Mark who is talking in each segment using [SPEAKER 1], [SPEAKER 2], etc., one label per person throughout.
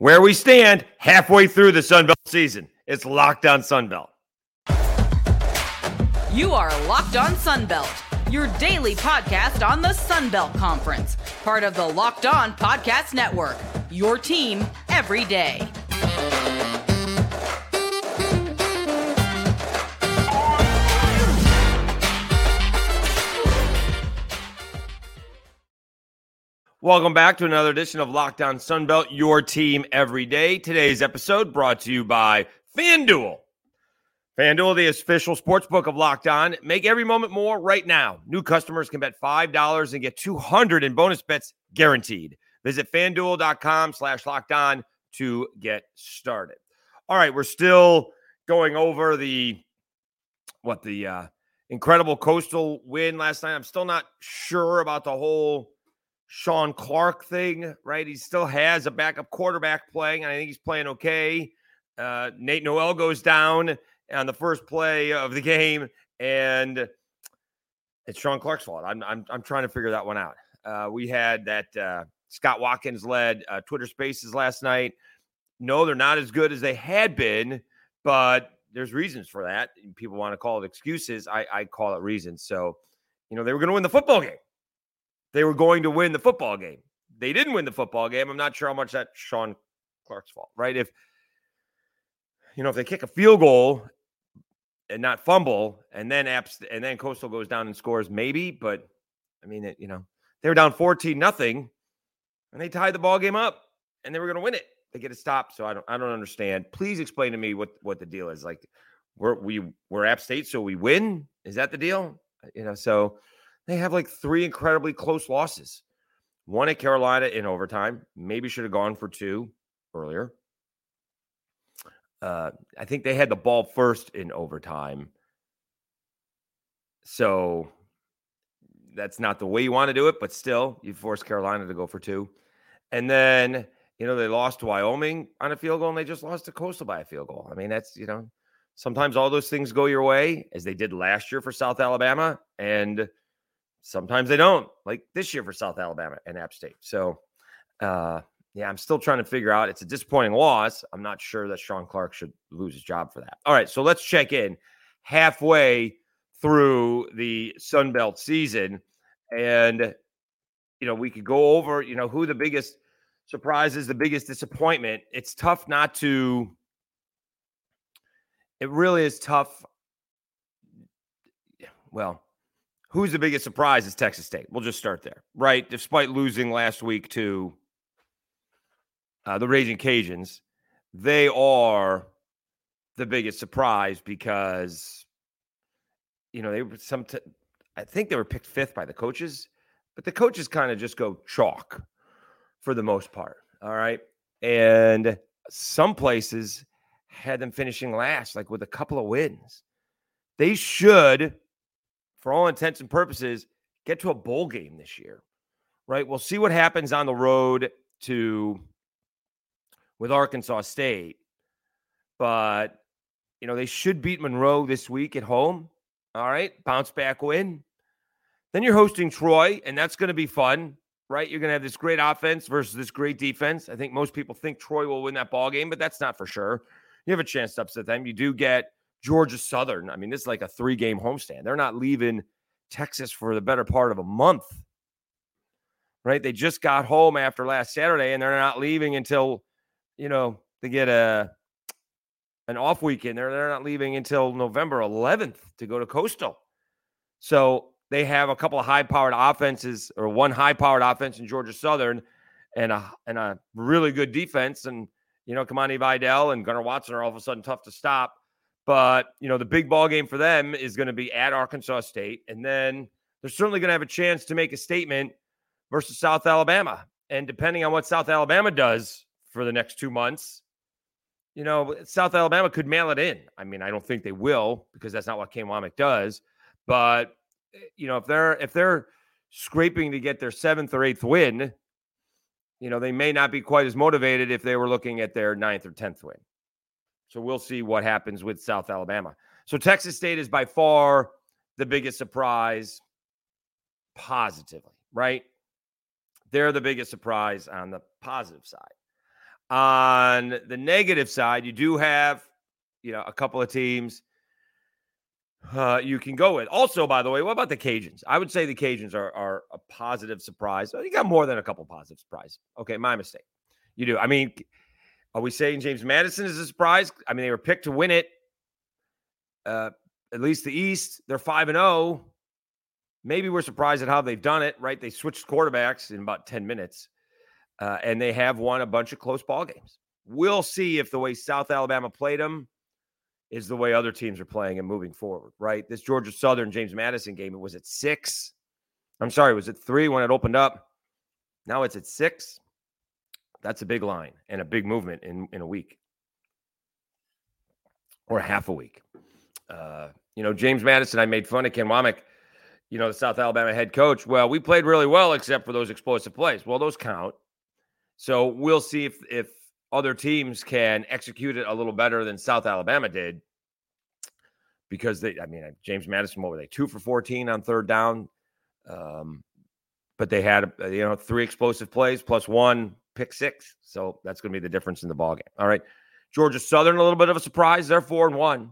[SPEAKER 1] where we stand halfway through the Sunbelt season. It's Locked On Sunbelt.
[SPEAKER 2] You are Locked On Sunbelt, your daily podcast on the Sunbelt Conference, part of the Locked On Podcast Network. Your team every day.
[SPEAKER 1] Welcome back to another edition of Locked On Sunbelt, your team every day. Today's episode brought to you by FanDuel. FanDuel, the official sports book of Locked On. Make every moment more right now. New customers can bet $5 and get 200 in bonus bets guaranteed. Visit fanduel.com slash locked on to get started. All right, we're still going over the what the uh incredible coastal win last night. I'm still not sure about the whole Shawn Clark thing, right? He still has a backup quarterback playing, and I think he's playing okay. Uh, Nate Noel goes down on the first play of the game, and it's Shawn Clark's fault. I'm I'm, I'm trying to figure that one out. Uh, we had that uh, Scott Watkins led uh, Twitter Spaces last night. No, they're not as good as they had been, but there's reasons for that. People want to call it excuses. I, I call it reasons. So, you know, they were going to win the football game they were going to win the football game. They didn't win the football game. I'm not sure how much that's Shawn Clark's fault, right? If you know, if they kick a field goal and not fumble, and then apps and then Coastal goes down and scores, maybe. But I mean, it, you know, they were down 14 nothing, and they tied the ball game up, and they were going to win it. They get a stop, so I don't, I don't understand. Please explain to me what what the deal is. Like, we're we we're App State, so we win. Is that the deal? Uh, you know, so they have like three incredibly close losses. One at Carolina in overtime. Maybe should have gone for two earlier. Uh, I think they had the ball first in overtime. So that's not the way you want to do it, but still, you force Carolina to go for two. And then, you know, they lost to Wyoming on a field goal and they just lost to Coastal by a field goal. I mean, that's, you know, sometimes all those things go your way, as they did last year for South Alabama. And Sometimes they don't, like this year for South Alabama and App State. So, uh, yeah, I'm still trying to figure out. It's a disappointing loss. I'm not sure that Shawn Clark should lose his job for that. All right, so let's check in halfway through the Sun Belt season, and you know we could go over you know who the biggest surprises, the biggest disappointment. It's tough not to. It really is tough. Well, who's the biggest surprise is Texas State. We'll just start there, right? Despite losing last week to uh, the Raging Cajuns, they are the biggest surprise because you know they were some. T- I think they were picked fifth by the coaches, but the coaches kind of just go chalk for the most part. All right, and some places had them finishing last, like with a couple of wins. They should for all intents and purposes, get to a bowl game this year, right? We'll see what happens on the road to with Arkansas State, but you know they should beat Monroe this week at home. All right, bounce back win. Then you're hosting Troy, and that's going to be fun, right? You're going to have this great offense versus this great defense. I think most people think Troy will win that ball game, but that's not for sure. You have a chance to upset them. You do get Georgia Southern. I mean, this is like a three game homestand. They're not leaving Texas for the better part of a month, right? They just got home after last Saturday and they're not leaving until, you know, they get a an off weekend. They're, they're not leaving until November 11th to go to Coastal. So they have a couple of high powered offenses or one high powered offense in Georgia Southern and a, and a really good defense. And, you know, Kimani Vidal and Gunnar Watson are all of a sudden tough to stop. But, you know, the big ball game for them is going to be at Arkansas State. And then they're certainly going to have a chance to make a statement versus South Alabama. And depending on what South Alabama does for the next two months, you know, South Alabama could mail it in. I mean, I don't think they will because that's not what Kane Wommack does. But eh, you know, if they're if they're scraping to get their seventh or eighth win, you know, they may not be quite as motivated if they were looking at their ninth or tenth win. So we'll see what happens with South Alabama. So Texas State is by far the biggest surprise positively, right? They're the biggest surprise on the positive side. On the negative side, you do have, you know, a couple of teams uh, you can go with. Also, by the way, what about the Cajuns? I would say the Cajuns are, are a positive surprise. You got more than a couple positive surprise. Okay, my mistake. You do. I mean, are we saying James Madison is a surprise? I mean, they were picked to win it. Uh, at least the East, they're five and zero. Oh. Maybe we're surprised at how they've done it. Right? They switched quarterbacks in about ten minutes, uh, and they have won a bunch of close ball games. We'll see if the way South Alabama played them is the way other teams are playing and moving forward, right? This Georgia Southern James Madison game, it was at six. I'm sorry, it was at three when it opened up. Now it's at six. That's a big line and a big movement in, in a week or half a week. Uh, you know, James Madison, I made fun of Kane Wommack, you know, the South Alabama head coach. Well, we played really well except for those explosive plays. Well, those count. So we'll see if if other teams can execute it a little better than South Alabama did because they, I mean, James Madison, what were they, two for 14 on third down? Um, but they had, you know, three explosive plays plus one pick six. So that's going to be the difference in the ball game. All right. Georgia Southern, a little bit of a surprise. They're four and one.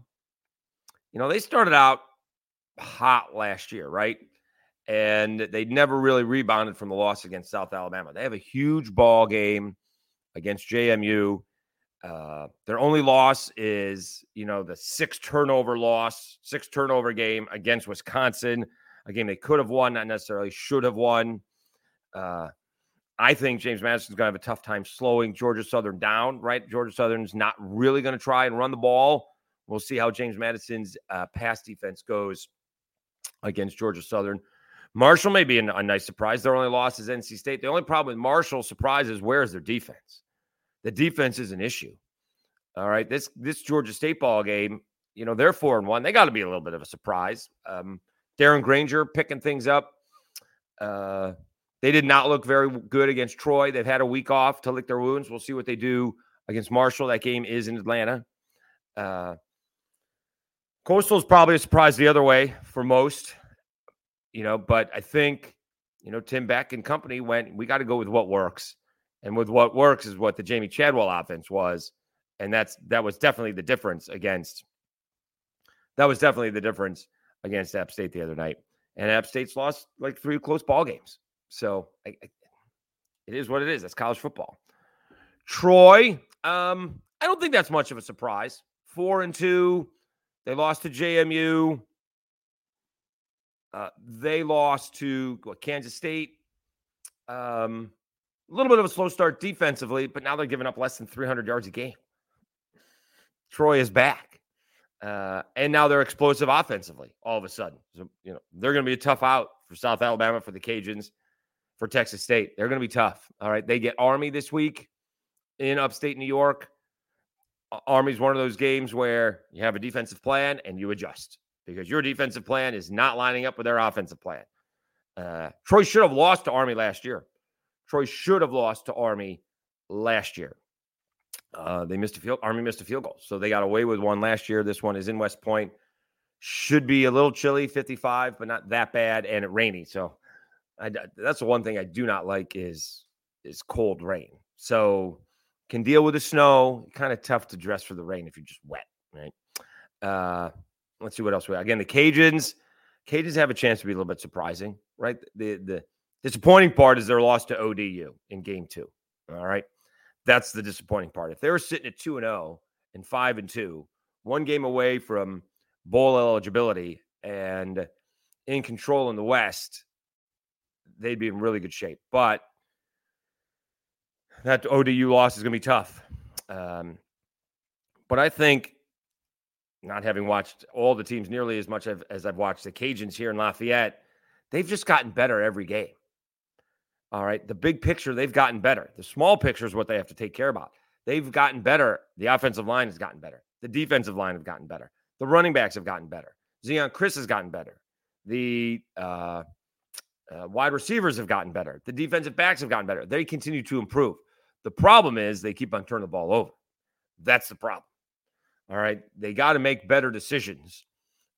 [SPEAKER 1] You know, they started out hot last year, right? And they never really rebounded from the loss against South Alabama. They have a huge ball game against JMU. Uh, their only loss is, you know, the six turnover loss, six turnover game against Wisconsin, a game they could have won, not necessarily should have won. Uh, I think James Madison's going to have a tough time slowing Georgia Southern down, right? Georgia Southern's not really going to try and run the ball. We'll see how James Madison's uh, pass defense goes against Georgia Southern. Marshall may be a nice surprise. Their only loss is NC State. The only problem with Marshall surprise is where is their defense? The defense is an issue. All right, this this Georgia State ball game, you know, they're four and one. They got to be a little bit of a surprise. Um, Darren Grainger picking things up. Uh, they did not look very good against Troy. They've had a week off to lick their wounds. We'll see what they do against Marshall. That game is in Atlanta. Uh, Coastal is probably a surprise the other way for most you know, but I think, you know, Tim Beck and company went, we got to go with what works. And with what works is what the Jamey Chadwell offense was. And that's that was definitely the difference against that was definitely the difference against App State the other night. And App State's lost like three close ball games. So I, I, it is what it is. That's college football. Troy, um, I don't think that's much of a surprise. Four and two. They lost to JMU. Uh, they lost to what, Kansas State. Um, a little bit of a slow start defensively, but now they're giving up less than 300 yards a game. Troy is back. Uh, and now they're explosive offensively all of a sudden. So, you know, they're going to be a tough out for South Alabama, for the Cajuns, for Texas State. They're going to be tough. All right. They get Army this week in upstate New York. Army's one of those games where you have a defensive plan and you adjust because your defensive plan is not lining up with their offensive plan. Uh, Troy should have lost to Army last year. Troy should have lost to Army last year. Uh, they missed a field. Army missed a field goal, so they got away with one last year. This one is in West Point. Should be a little chilly, 55, but not that bad, and it rainy. So I, that's the one thing I do not like is is cold rain. So can deal with the snow. Kind of tough to dress for the rain if you're just wet, right? Uh, Let's see what else we got. Again, the Cajuns. Cajuns have a chance to be a little bit surprising, right? The the disappointing part is their loss to ODU in game two. All right. That's the disappointing part. If they were sitting at 2 and 0 and 5 and 2, one game away from bowl eligibility and in control in the West, they'd be in really good shape. But that ODU loss is going to be tough. Um, but I think not having watched all the teams nearly as much as I've watched the Cajuns here in Lafayette, they've just gotten better every game. All right. The big picture, they've gotten better. The small picture is what they have to take care about. They've gotten better. The offensive line has gotten better. The defensive line have gotten better. The running backs have gotten better. Zeon Chriss has gotten better. The uh, uh, wide receivers have gotten better. The defensive backs have gotten better. They continue to improve. The problem is they keep on turning the ball over. That's the problem. All right. They got to make better decisions.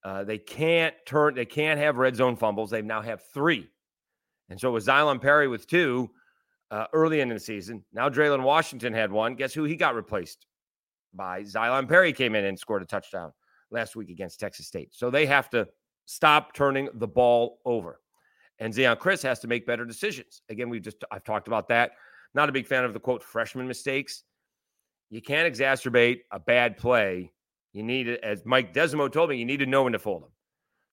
[SPEAKER 1] Uh, they can't turn, they can't have red zone fumbles. They now have three. And so it was Xylon Perry with two, uh, early in the season. Now Draylen Washington had one. Guess who he got replaced by? Xylon Perry came in and scored a touchdown last week against Texas State. So they have to stop turning the ball over. And Zeon Chriss has to make better decisions. Again, we've just I've talked about that. Not a big fan of the quote freshman mistakes. You can't exacerbate a bad play. You need as Mike Desormeaux told me, you need to know when to fold them.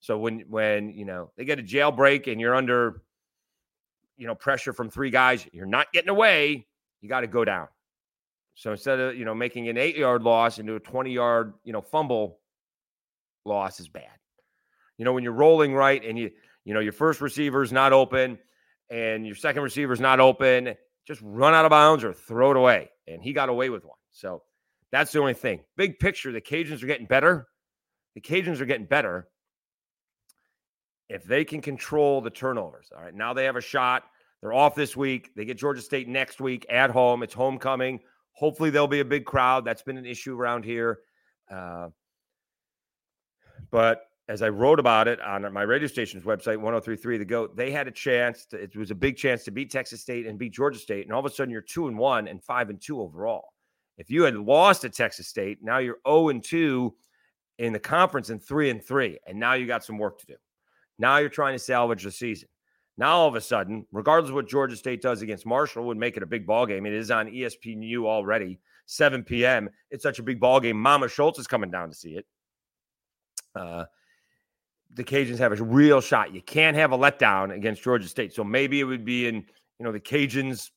[SPEAKER 1] So when when you know they get a jailbreak and you're under you know pressure from three guys, you're not getting away. You got to go down. So instead of you know making an eight yard loss into a 20 yard you know fumble loss is bad. You know when you're rolling right and you you know your first receiver is not open and your second receiver is not open, just run out of bounds or throw it away. And he got away with one. So that's the only thing. Big picture, the Cajuns are getting better. The Cajuns are getting better if they can control the turnovers. All right, now they have a shot. They're off this week. They get Georgia State next week at home. It's homecoming. Hopefully, there'll be a big crowd. That's been an issue around here. Uh, but as I wrote about it on my radio station's website, 1033 The Goat, they had a chance. To, it was a big chance to beat Texas State and beat Georgia State. And all of a sudden, you're two and one and five and two overall. If you had lost to Texas State, now you're 0 and 2 in the conference and 3 and 3. And now you got some work to do. Now you're trying to salvage the season. Now all of a sudden, regardless of what Georgia State does against Marshall, would make it a big ball game. It is on ESPNU already, 7 p.m. It's such a big ball game. Mama Schultz is coming down to see it. Uh, the Cajuns have a real shot. You can't have a letdown against Georgia State. So maybe it would be in you know the Cajuns'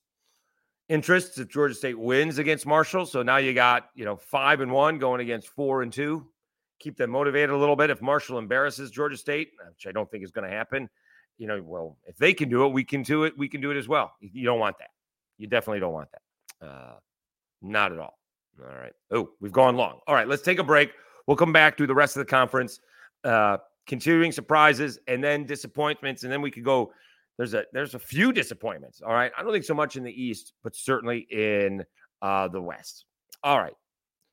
[SPEAKER 1] interests if Georgia State wins against Marshall. So now you got you know five and one going against four and two keep them motivated a little bit. If Marshall embarrasses Georgia State, which I don't think is going to happen, you know, well, if they can do it, we can do it. We can do it as well. You don't want that. You definitely don't want that. Uh, not at all. All right. Oh, we've gone long. All right, let's take a break. We'll come back to the rest of the conference, uh, continuing surprises and then disappointments, and then we could go. There's a there's a few disappointments. All right, I don't think so much in the East, but certainly in uh, the West. All right.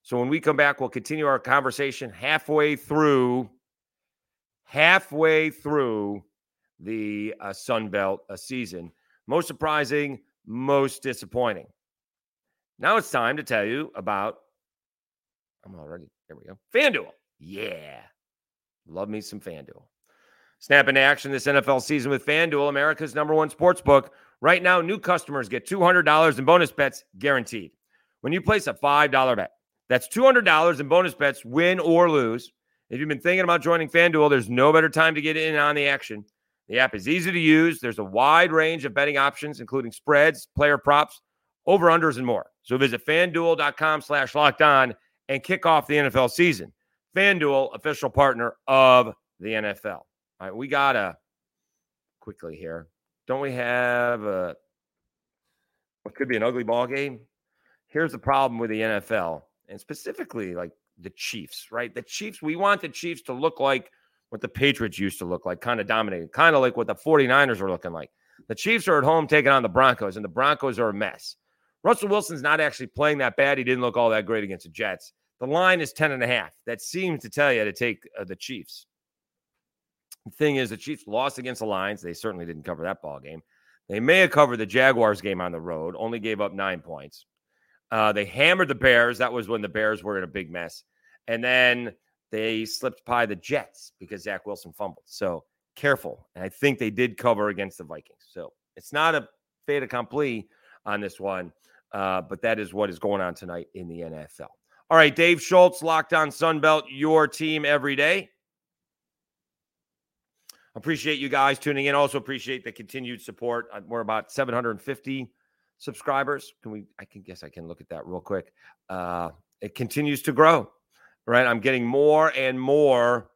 [SPEAKER 1] So when we come back, we'll continue our conversation halfway through, halfway through the uh, Sun Belt uh, season. Most surprising, most disappointing. Now it's time to tell you about. I'm already there. We go. FanDuel. Yeah, love me some FanDuel. Snap into action this NFL season with FanDuel, America's number one sports book. Right now, new customers get $200 in bonus bets guaranteed when you place a $5 bet. That's $200 in bonus bets, win or lose. If you've been thinking about joining FanDuel, there's no better time to get in on the action. The app is easy to use. There's a wide range of betting options, including spreads, player props, over-unders, and more. So visit fanduel.com slash locked on and kick off the NFL season. FanDuel, official partner of the NFL. All right, we got to quickly here. Don't we have a what could be an ugly ball game? Here's the problem with the NFL and specifically like the Chiefs, right? The Chiefs, we want the Chiefs to look like what the Patriots used to look like, kind of dominating, kind of like what the 49ers are looking like. The Chiefs are at home taking on the Broncos, and the Broncos are a mess. Russell Wilson's not actually playing that bad. He didn't look all that great against the Jets. The line is 10 and a half. That seems to tell you to take uh, the Chiefs. The thing is, the Chiefs lost against the Lions. They certainly didn't cover that ball game. They may have covered the Jaguars game on the road, only gave up nine points. Uh, they hammered the Bears. That was when the Bears were in a big mess. And then they slipped by the Jets because Zach Wilson fumbled. So careful. And I think they did cover against the Vikings. So it's not a fait accompli on this one, uh, but that is what is going on tonight in the NFL. All right, Dave Schultz, Locked On Sunbelt, your team every day. Appreciate you guys tuning in. Also appreciate the continued support. Uh, we're about 750 subscribers. Can we? I can guess I can look at that real quick. Uh, it continues to grow, right? I'm getting more and more,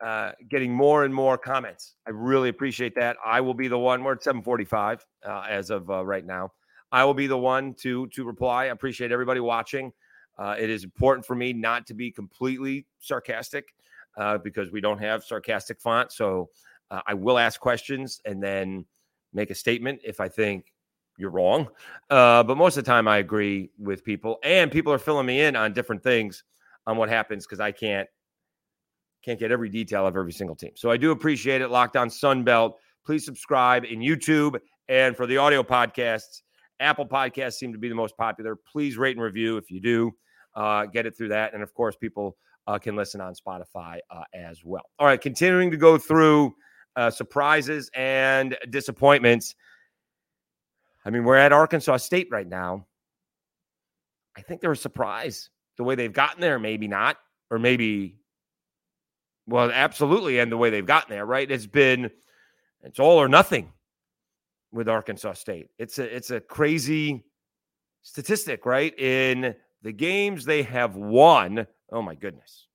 [SPEAKER 1] uh, getting more and more comments. I really appreciate that. I will be the one. We're at 7:45 uh, as of uh, right now. I will be the one to to reply. I appreciate everybody watching. Uh, it is important for me not to be completely sarcastic uh, because we don't have sarcastic font. So uh, I will ask questions and then make a statement if I think you're wrong. Uh, but most of the time, I agree with people, and people are filling me in on different things on what happens because I can't can't get every detail of every single team. So I do appreciate it. Locked on Sunbelt. Please subscribe in YouTube and for the audio podcasts. Apple Podcasts seem to be the most popular. Please rate and review if you do. Uh, get it through that. And of course, people uh, can listen on Spotify uh, as well. All right, continuing to go through uh, surprises and disappointments. I mean, we're at Arkansas State right now. I think they're a surprise the way they've gotten there. Maybe not, or maybe, well, absolutely. And the way they've gotten there, right? It's been, it's all or nothing with Arkansas State. It's a, it's a crazy statistic, right? In the games they have won, oh my goodness.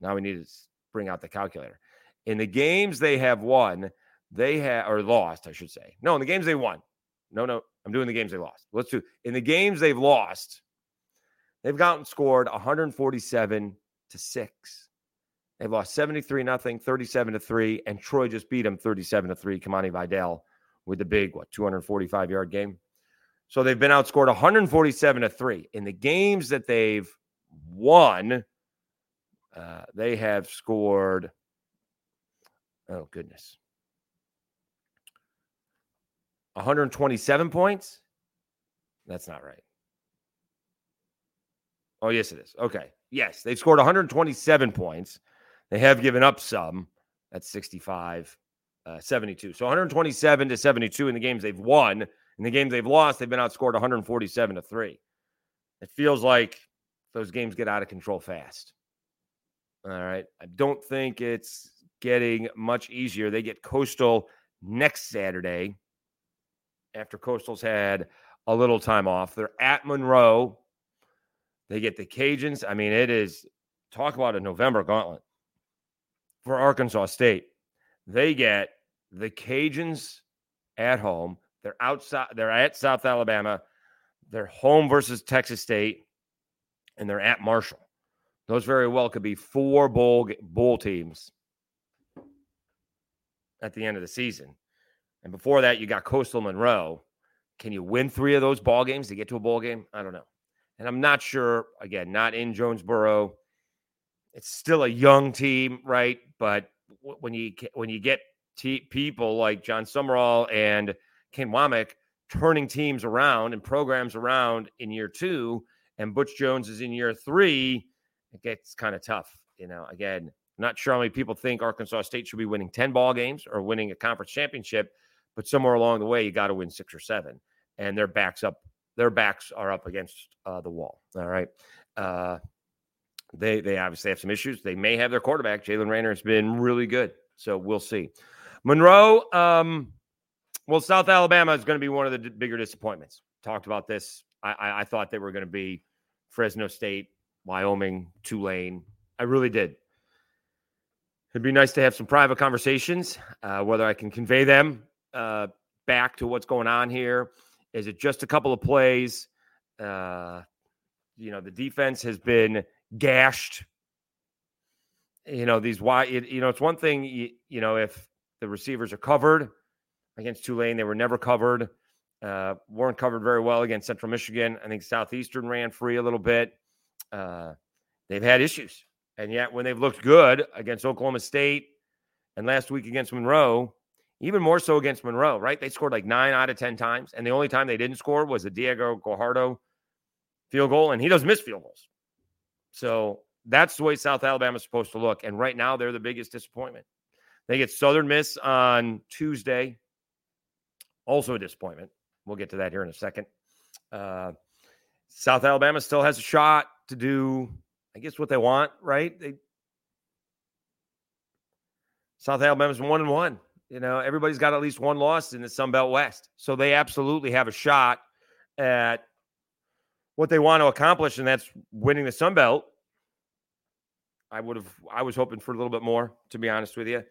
[SPEAKER 1] Now we need to bring out the calculator. In the games they have won, they have or lost, I should say. No, in the games they won. No, no, I'm doing the games they lost. Let's do in the games they've lost. They've gotten scored 147 to 6. They've lost 73 nothing, 37 to 3 and Troy just beat them 37 to 3 Kimani Vidal with the big what 245 yard game. So they've been outscored 147 to 3 in the games that they've won. Uh, they have scored oh goodness 127 points. That's not right. Oh, yes, it is. Okay. Yes, they've scored 127 points. They have given up some. That's 65, uh, 72. So 127 to 72 in the games they've won. In the games they've lost, they've been outscored 147 to 3. It feels like those games get out of control fast. All right. I don't think it's getting much easier. They get Coastal next Saturday after Coastal's had a little time off. They're at Monroe. They get the Cajuns. I mean, it is talk about a November gauntlet for Arkansas State. They get the Cajuns at home. They're outside, they're at South Alabama. They're home versus Texas State, and they're at Marshall. Those very well could be four bowl bowl teams at the end of the season. And before that, you got Coastal Monroe. Can you win three of those ball games to get to a bowl game? I don't know. And I'm not sure, again, not in Jonesboro. It's still a young team, right? But when you when you get t- people like Jon Sumrall and Kane Wommack turning teams around and programs around in year two, and Butch Jones is in year three, it gets kind of tough. You know, again, not sure how many people think Arkansas State should be winning 10 ball games or winning a conference championship, but somewhere along the way, you got to win six or seven. And their backs up their backs are up against uh, the wall. All right. Uh, they they obviously have some issues. They may have their quarterback. Jaylen Raynor has been really good. So we'll see. Monroe, um, well, South Alabama is going to be one of the d- bigger disappointments. Talked about this. I, I, I thought they were going to be Fresno State, Wyoming, Tulane. I really did. It'd be nice to have some private conversations, uh, whether I can convey them uh, back to what's going on here. Is it just a couple of plays? Uh, you know, the defense has been gashed. You know, these why, you know, it's one thing, you, you know, if the receivers are covered against Tulane, they were never covered. Uh, weren't covered very well against Central Michigan. I think Southeastern ran free a little bit. Uh, they've had issues. And yet, when they've looked good against Oklahoma State and last week against Monroe, even more so against Monroe, right? They scored like nine out of 10 times. And the only time they didn't score was the Diego Guajardo field goal. And he doesn't miss field goals. So that's the way South Alabama is supposed to look. And right now, they're the biggest disappointment. They get Southern Miss on Tuesday. Also a disappointment. We'll get to that here in a second. Uh, South Alabama still has a shot to do, I guess, what they want, right? They South Alabama's one and one. You know, everybody's got at least one loss in the Sun Belt West. So they absolutely have a shot at what they want to accomplish, and that's winning the Sun Belt. I would have, I was hoping for a little bit more, to be honest with you.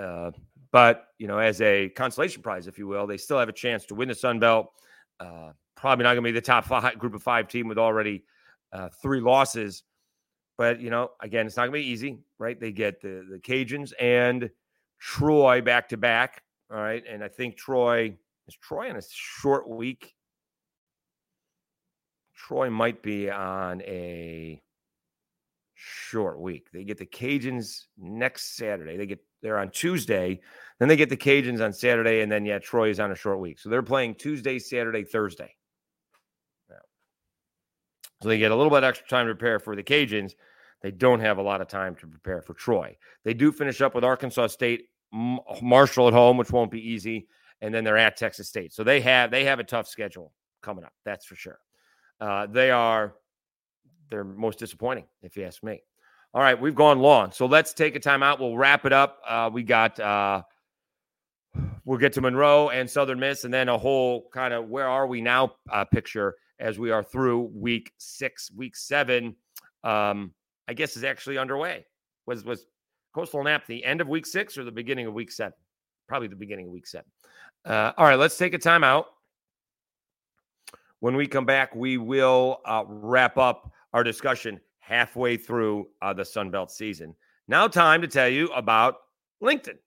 [SPEAKER 1] Uh, but, you know, as a consolation prize, if you will, they still have a chance to win the Sun Belt. Uh, probably not going to be the top five group of five team with already uh, three losses. But, you know, again, it's not going to be easy, right? They get the, the Cajuns and Troy back to back. All right. And I think Troy is Troy on a short week. Troy might be on a short week. They get the Cajuns next Saturday. They get they're on Tuesday. Then they get the Cajuns on Saturday. And then yeah, Troy is on a short week. So they're playing Tuesday, Saturday, Thursday. So they get a little bit extra time to prepare for the Cajuns. They don't have a lot of time to prepare for Troy. They do finish up with Arkansas State, Marshall at home, which won't be easy, and then they're at Texas State. So they have they have a tough schedule coming up. That's for sure. Uh, they are they're most disappointing, if you ask me. All right, we've gone long, so let's take a time out. We'll wrap it up. Uh, we got uh, we'll get to Monroe and Southern Miss, and then a whole kind of where are we now uh, picture as we are through week six, week seven. Um, I guess is actually underway. Was was Coastal Nap the end of week six or the beginning of week seven? Probably the beginning of week seven. Uh, all right, let's take a time out. When we come back, we will uh, wrap up our discussion halfway through uh, the Sun Belt season. Now, time to tell you about LinkedIn.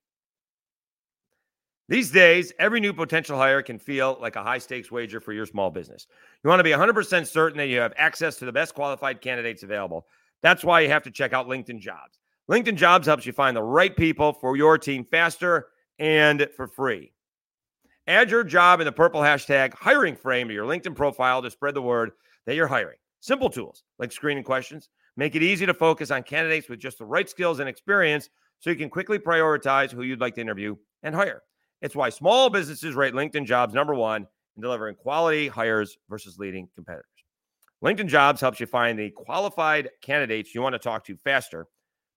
[SPEAKER 1] These days, every new potential hire can feel like a high stakes wager for your small business. You want to be 100% certain that you have access to the best qualified candidates available. That's why you have to check out LinkedIn Jobs. LinkedIn Jobs helps you find the right people for your team faster and for free. Add your job in the purple hashtag hiring frame to your LinkedIn profile to spread the word that you're hiring. Simple tools like screening questions make it easy to focus on candidates with just the right skills and experience so you can quickly prioritize who you'd like to interview and hire. It's why small businesses rate LinkedIn jobs number one in delivering quality hires versus leading competitors. LinkedIn Jobs helps you find the qualified candidates you want to talk to faster.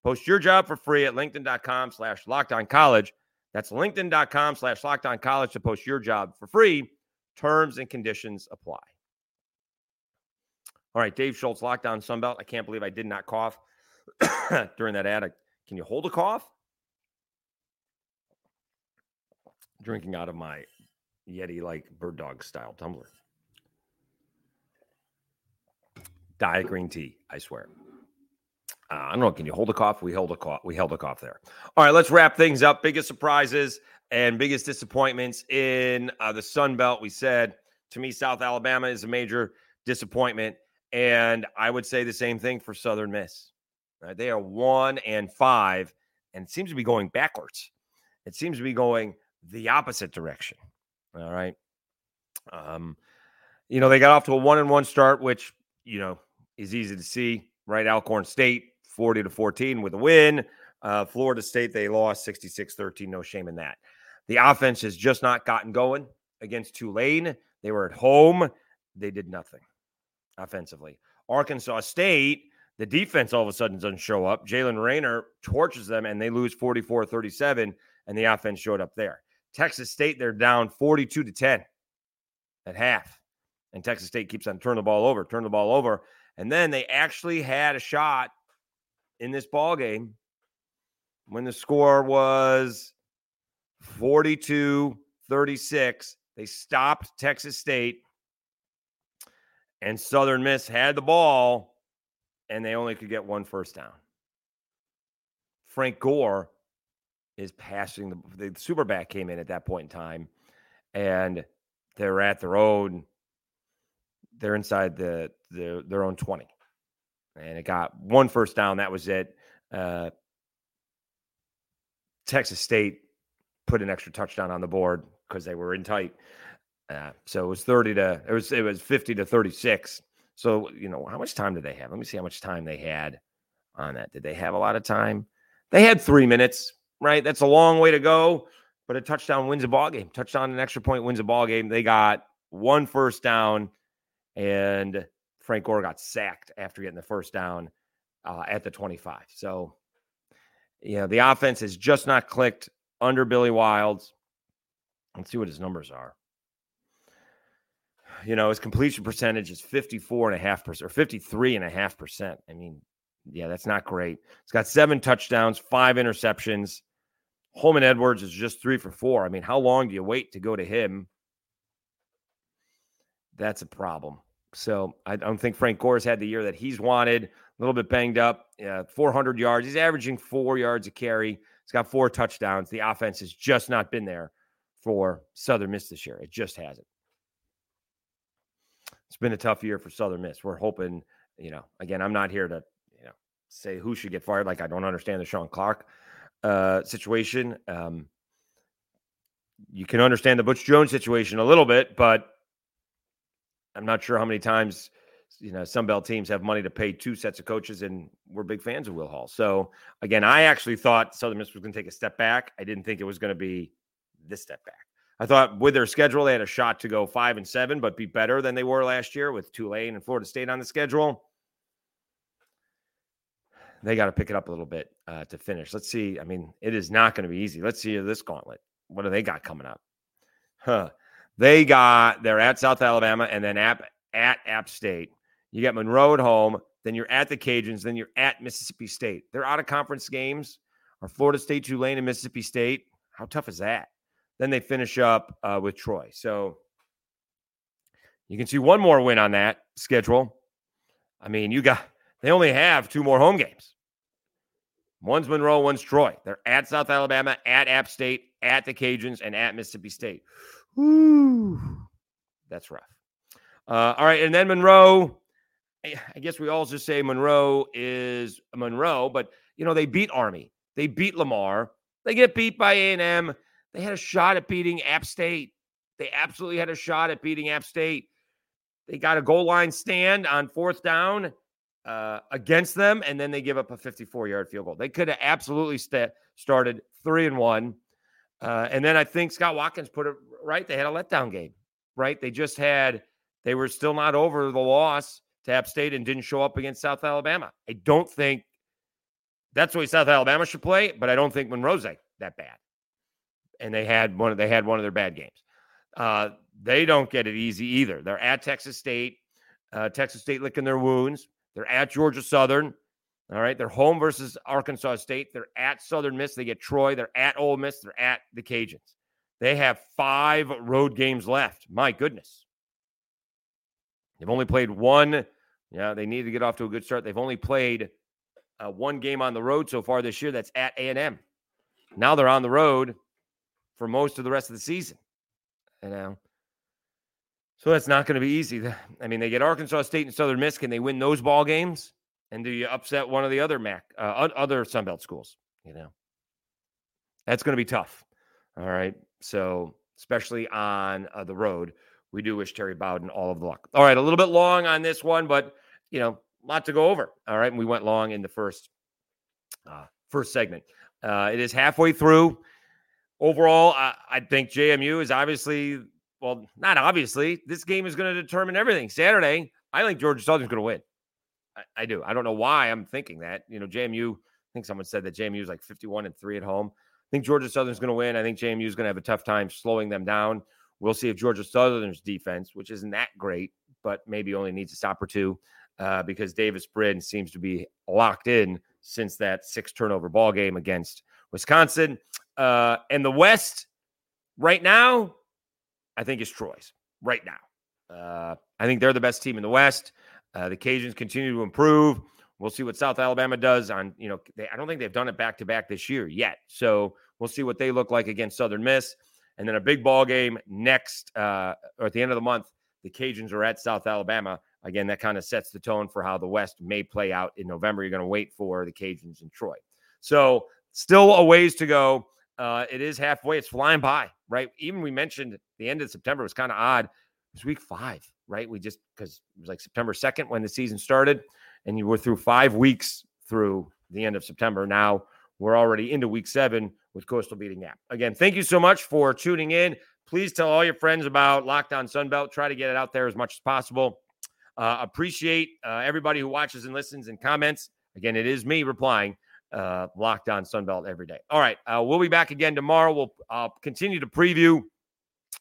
[SPEAKER 1] Post your job for free at linkedin.com slash locked on college. That's linkedin.com slash locked on college to post your job for free. Terms and conditions apply. All right, Dave Schultz, Locked On Sunbelt. I can't believe I did not cough during that ad. Can you hold a cough? Drinking out of my Yeti like bird dog style tumbler. Diet green tea, I swear. Uh, I don't know. Can you hold a cough? We held a cough. We held a cough there. All right, let's wrap things up. Biggest surprises and biggest disappointments in uh, the Sun Belt. We said to me, South Alabama is a major disappointment, and I would say the same thing for Southern Miss. Right? They are one and five, and seems to be going backwards. It seems to be going the opposite direction. All right. Um, you know, they got off to a one and one start, which you know is easy to see, right? Alcorn State, 40 to 14 with a win. Uh, Florida State, they lost 66 13. No shame in that. The offense has just not gotten going against Tulane. They were at home. They did nothing offensively. Arkansas State, the defense all of a sudden doesn't show up. Jaylen Raynor torches them and they lose 44 37, and the offense showed up there. Texas State, they're down 42 to 10 at half. And Texas State keeps on turning the ball over, turn the ball over. And then they actually had a shot in this ball game when the score was 42 36. They stopped Texas State, and Southern Miss had the ball, and they only could get one first down. Frank Gore is passing the, the superback came in at that point in time, and they're at their own they're inside the, the their own 20. And it got one first down. That was it. Uh, Texas State put an extra touchdown on the board because they were in tight. Uh, so it was 30 to it was it was 50 to 36. So, you know, how much time did they have? Let me see how much time they had on that. Did they have a lot of time? They had three minutes, right? That's a long way to go, but a touchdown wins a ball game. Touchdown, an extra point wins a ball game. They got one first down and Frank Gore got sacked after getting the first down uh, at the 25. So, you know, the offense has just not clicked under Billy Wiles. Let's see what his numbers are. You know, his completion percentage is 54 and a half percent or 53 and a half percent. I mean, yeah, that's not great. He's got seven touchdowns, five interceptions. Holman Edwards is just three for four. I mean, how long do you wait to go to him? That's a problem. So I don't think Frank Gore's had the year that he's wanted. A little bit banged up, Yeah, 400 yards. He's averaging four yards a carry. He's got four touchdowns. The offense has just not been there for Southern Miss this year. It just hasn't. It's been a tough year for Southern Miss. We're hoping, you know, again, I'm not here to, you know, say who should get fired. Like I don't understand the Shawn Clark uh, situation. Um, you can understand the Butch Jones situation a little bit, but I'm not sure how many times you know, Sun Belt teams have money to pay two sets of coaches, and we're big fans of Will Hall. So again, I actually thought Southern Miss was going to take a step back. I didn't think it was going to be this step back. I thought with their schedule, they had a shot to go five and seven, but be better than they were last year with Tulane and Florida State on the schedule. They got to pick it up a little bit uh, to finish. Let's see. I mean, it is not going to be easy. Let's see this gauntlet. What do they got coming up? Huh. They got they're at South Alabama and then at at App State. You get Monroe at home, then you're at the Cajuns, then you're at Mississippi State. They're out of conference games. Are Florida State, Tulane, and Mississippi State? How tough is that? Then they finish up uh, with Troy. So you can see one more win on that schedule. I mean, you got they only have two more home games. One's Monroe, one's Troy. They're at South Alabama, at App State, at the Cajuns, and at Mississippi State. Woo, that's rough. Uh, all right, and then Monroe. I guess we all just say Monroe is Monroe, but you know they beat Army, they beat Lamar, they get beat by A and M. They had a shot at beating App State. They absolutely had a shot at beating App State. They got a goal line stand on fourth down uh, against them, and then they give up a 54 yard field goal. They could have absolutely st- started three and one. Uh, and then I think Scott Watkins put it right. They had a letdown game, right? They just had, they were still not over the loss to App State and didn't show up against South Alabama. I don't think that's the way South Alabama should play, but I don't think Monroe's that bad and they had one they had one of their bad games. Uh, they don't get it easy either. They're at Texas State. Uh, Texas State licking their wounds. They're at Georgia Southern. All right. They're home versus Arkansas State. They're at Southern Miss. They get Troy. They're at Ole Miss. They're at the Cajuns. They have five road games left. My goodness. They've only played one. Yeah, they need to get off to a good start. They've only played uh, one game on the road so far this year. That's at A&M. Now they're on the road for most of the rest of the season. You know, so that's not going to be easy. I mean, they get Arkansas State and Southern Miss. Can they win those ball games? And do you upset one of the other MAC, uh, other Sunbelt schools? You know, that's going to be tough. All right. So, especially on uh, the road, we do wish Terry Bowden all of the luck. All right. A little bit long on this one, but, you know, a lot to go over. All right. And we went long in the first, uh, first segment. Uh, it is halfway through overall, I, I think JMU is obviously, well, not obviously. This game is going to determine everything. Saturday, I think Georgia Southern's going to win. I, I, do. I don't know why I'm thinking that. You know, JMU. I think someone said that JMU is like 51 and three at home. I think Georgia Southern's going to win. I think JMU is going to have a tough time slowing them down. We'll see if Georgia Southern's defense, which isn't that great, but maybe only needs a stop or two, uh, because Davis Brin seems to be locked in since that six turnover ball game against Wisconsin. Uh, and the West, right now, I think is Troy's. Right now, uh, I think they're the best team in the West. Uh, the Cajuns continue to improve. We'll see what South Alabama does on, you know, they, I don't think they've done it back to back this year yet. So we'll see what they look like against Southern Miss. And then a big ball game next, uh, or at the end of the month, the Cajuns are at South Alabama. Again, that kind of sets the tone for how the West may play out in November. You're going to wait for the Cajuns in Troy. So still a ways to go. Uh, it is halfway. It's flying by, right? Even we mentioned the end of September was kind of odd. It was week five, right? We just because it was like September 2nd when the season started, and you were through five weeks through the end of September. Now we're already into week seven with Coastal beating App. Again, thank you so much for tuning in. Please tell all your friends about Locked On Sunbelt. Try to get it out there as much as possible. Uh, appreciate uh, everybody who watches and listens and comments. Again, it is me replying uh, Locked On Sunbelt every day. All right, uh, we'll be back again tomorrow. We'll uh, continue to preview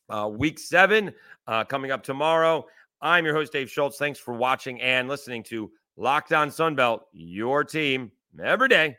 [SPEAKER 1] uh, Week Seven uh, coming up tomorrow. I'm your host Dave Schultz. Thanks for watching and listening to Locked On Sunbelt, your team every day.